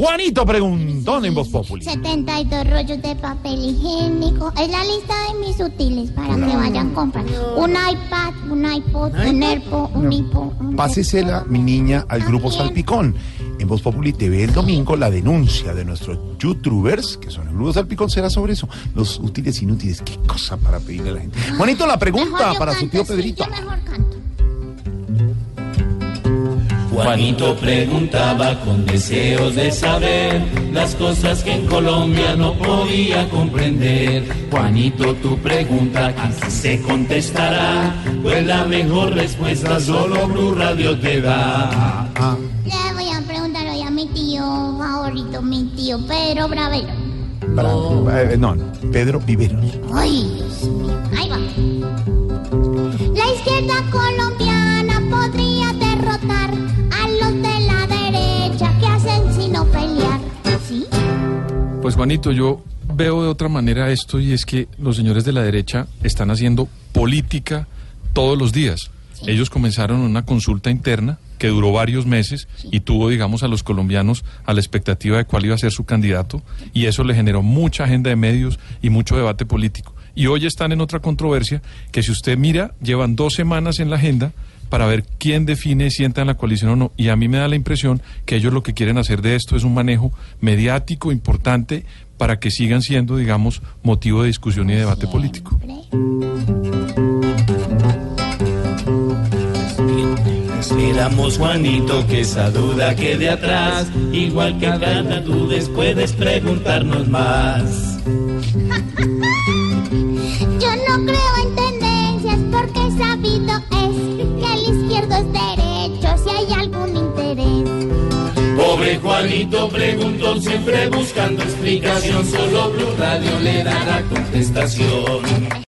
Juanito preguntón en Voz Populi. 72 rollos de papel higiénico. Es la lista de mis útiles para que vayan a comprar. Un iPad, un iPod, un AirPod, un iPod. un- Pásesela, mi niña, al grupo Salpicón. En Voz Populi TV el domingo la denuncia de nuestros youtubers, que son el grupo Salpicón, será sobre eso. Los útiles inútiles. Qué cosa para pedirle a la gente. Juanito, la pregunta para su canto, tío sí, Pedrito. yo mejor canto. Juanito preguntaba con deseos de saber las cosas que en Colombia no podía comprender. Juanito, tu pregunta aquí se contestará, pues la mejor respuesta solo Blue Radio te da. Le voy a preguntar hoy a mi tío favorito, mi tío Pedro Bravero. Bravo. Eh, no, no, Pedro Viveros. Ay, Dios mío. Ahí va. La izquierda colombiana Pues Juanito, yo veo de otra manera esto y es que los señores de la derecha están haciendo política todos los días. Ellos comenzaron una consulta interna que duró varios meses y tuvo, digamos, a los colombianos a la expectativa de cuál iba a ser su candidato y eso le generó mucha agenda de medios y mucho debate político. Y hoy están en otra controversia que si usted mira, llevan dos semanas en la agenda para ver quién define si entra en la coalición o no. Y a mí me da la impresión que ellos lo que quieren hacer de esto es un manejo mediático importante para que sigan siendo, digamos, motivo de discusión y debate político. Esperamos, Juanito, que esa duda quede atrás. Igual que cada duda puedes preguntarnos más. Pobre Juanito preguntó siempre buscando explicación, solo Blue Radio le dará contestación.